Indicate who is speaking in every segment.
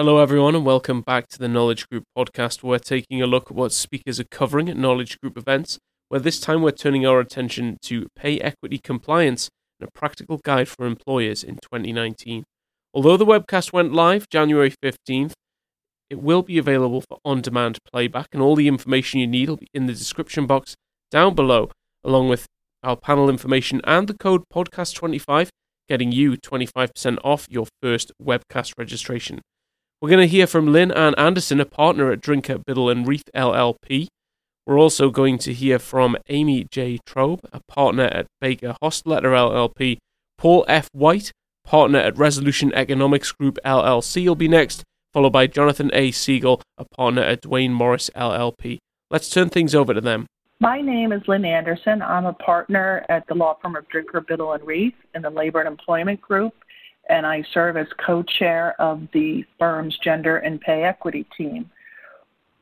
Speaker 1: Hello, everyone, and welcome back to the Knowledge Group podcast. We're taking a look at what speakers are covering at Knowledge Group events, where this time we're turning our attention to pay equity compliance and a practical guide for employers in 2019. Although the webcast went live January 15th, it will be available for on demand playback, and all the information you need will be in the description box down below, along with our panel information and the code podcast25, getting you 25% off your first webcast registration. We're going to hear from Lynne Anne Anderson, a partner at Drinker Biddle and Reath LLP. We're also going to hear from Amy J. Traub, a partner at Baker Hostetler LLP. Paul F. White, partner at Resolution Economics Group LLC, will be next, followed by Jonathan A. Segal, a partner at Duane Morris LLP. Let's turn things over to them.
Speaker 2: My name is Lynne Anderson. I'm a partner at the law firm of Drinker Biddle and Reath in the Labor and Employment Group and I serve as co chair of the firm's gender and pay equity team.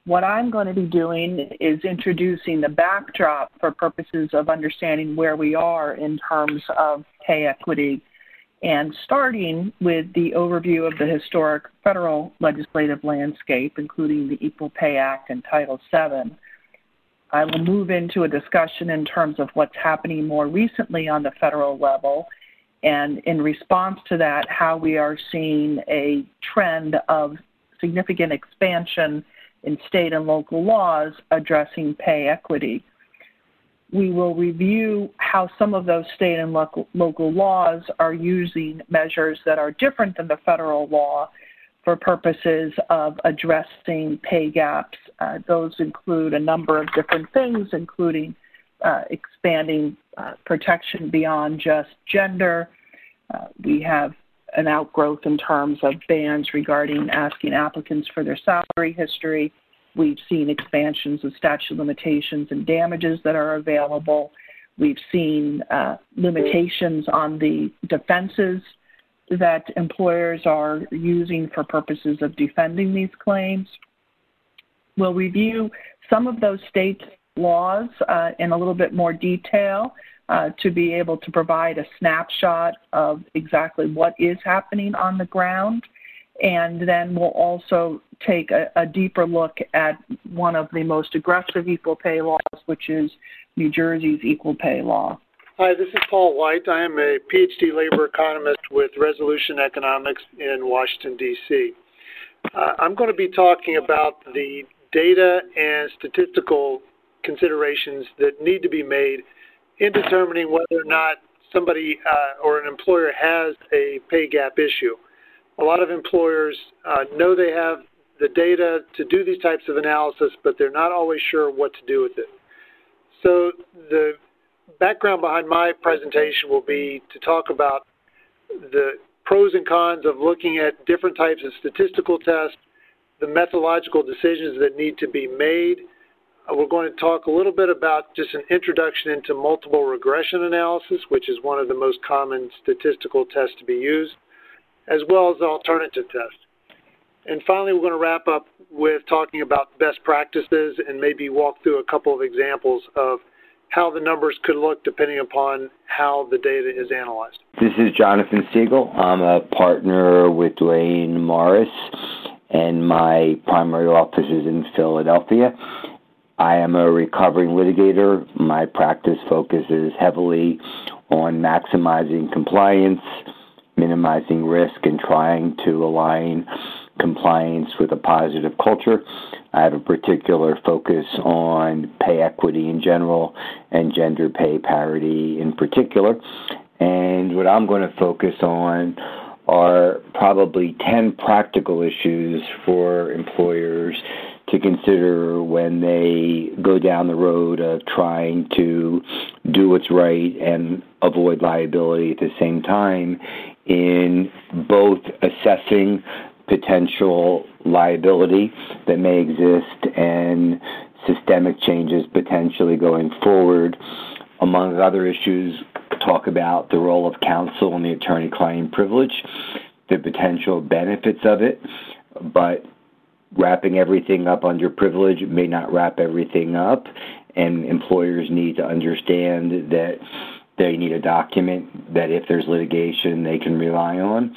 Speaker 2: What I'm going to be doing is introducing the backdrop for purposes of understanding where we are in terms of pay equity and starting with the overview of the historic federal legislative landscape, including the Equal Pay Act and Title VII. I will move into a discussion in terms of what's happening more recently on the federal level and in response to that, how we are seeing a trend of significant expansion in state and local laws addressing pay equity. We will review how some of those state and local, laws are using measures that are different than the federal law for purposes of addressing pay gaps. Uh, those include a number of different things, including uh, expanding uh, protection beyond just gender. Uh, we have an outgrowth in terms of bans regarding asking applicants for their salary history. We've seen expansions of statute limitations and damages that are available. We've seen uh, limitations on the defenses that employers are using for purposes of defending these claims. We'll review some of those state laws uh, in a little bit more detail uh, to be able to provide a snapshot of exactly what is happening on the ground. And then we'll also take a, a deeper look at one of the most aggressive equal pay laws, which is New Jersey's equal pay law.
Speaker 3: Hi, this is Paul White. I am a PhD labor economist with Resolution Economics in Washington, D.C. Uh, I'm going to be talking about the data and statistical considerations that need to be made in determining whether or not somebody uh, or an employer has a pay gap issue. A lot of employers uh, know they have the data to do these types of analysis, but they're not always sure what to do with it. So the background behind my presentation will be to talk about the pros and cons of looking at different types of statistical tests, the methodological decisions that need to be made, Uh, we're going to talk a little bit about just an introduction into multiple regression analysis, which is one of the most common statistical tests to be used, as well as alternative tests. And finally, we're going to wrap up with talking about best practices and maybe walk through a couple of examples of how the numbers could look depending upon how the data is analyzed.
Speaker 4: This is Jonathan Segal. I'm a partner with Duane Morris, and my primary office is in Philadelphia. I am a recovering litigator. My practice focuses heavily on maximizing compliance, minimizing risk, and trying to align compliance with a positive culture. I have a particular focus on pay equity in general and gender pay parity in particular. And what I'm going to focus on are probably 10 practical issues for employers to consider when they go down the road of trying to do what's right and avoid liability at the same time in both assessing potential liability that may exist and systemic changes potentially going forward. Among other issues, talk about the role of counsel and the attorney client privilege, the potential benefits of it, but wrapping everything up under privilege may not wrap everything up, and employers need to understand that they need a document that if there's litigation they can rely on.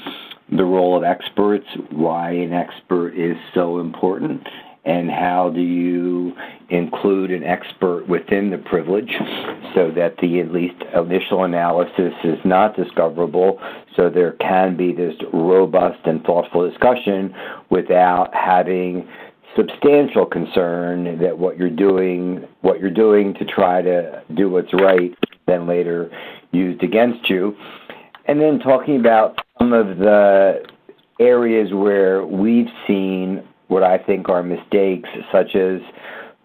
Speaker 4: the role of experts, why an expert is so important, and how do you include an expert within the privilege so that the at least initial analysis is not discoverable so there can be this robust and thoughtful discussion without having substantial concern that what you're doing what you're doing to try to do what's right then later used against you. And then talking about some of the areas where we've seen what I think are mistakes, such as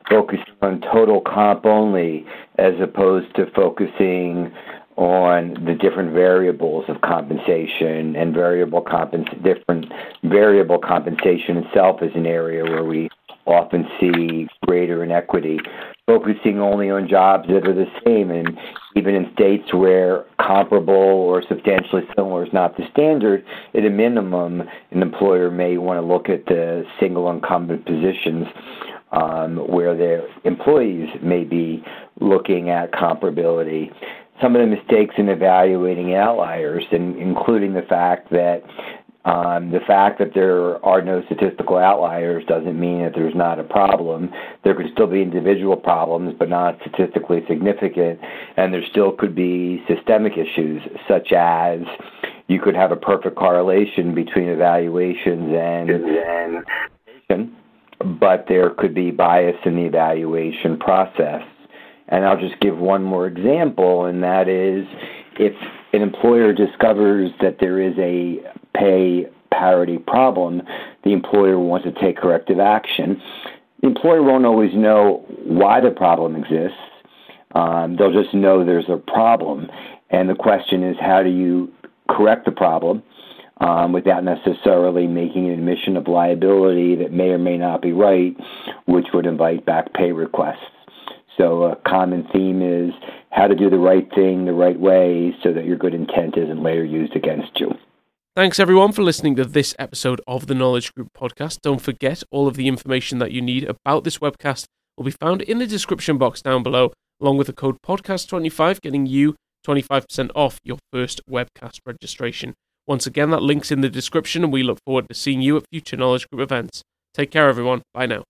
Speaker 4: focusing on total comp only as opposed to focusing on the different variables of compensation and variable compens- different variable compensation itself is an area where we often see greater inequity focusing only on jobs that are the same and even in states where comparable or substantially similar is not the standard, at a minimum, an employer may want to look at the single incumbent positions um, where their employees may be looking at comparability. Some of the mistakes in evaluating outliers, and including the fact that um, the fact that there are no statistical outliers doesn't mean that there's not a problem. There could still be individual problems, but not statistically significant, and there still could be systemic issues, such as you could have a perfect correlation between evaluations and, and but there could be bias in the evaluation process. And I'll just give one more example, and that is if an employer discovers that there is a pay parity problem, the employer wants to take corrective action. The employer won't always know why the problem exists. Um, they'll just know there's a problem. And the question is, how do you correct the problem um, without necessarily making an admission of liability that may or may not be right, which would invite back pay requests? So a common theme is how to do the right thing the right way so that your good intent isn't later used against you.
Speaker 1: Thanks everyone for listening to this episode of the Knowledge Group podcast. Don't forget all of the information that you need about this webcast will be found in the description box down below, along with the code podcast25 getting you 25% off your first webcast registration. Once again, that link's in the description and we look forward to seeing you at future Knowledge Group events. Take care everyone. Bye now.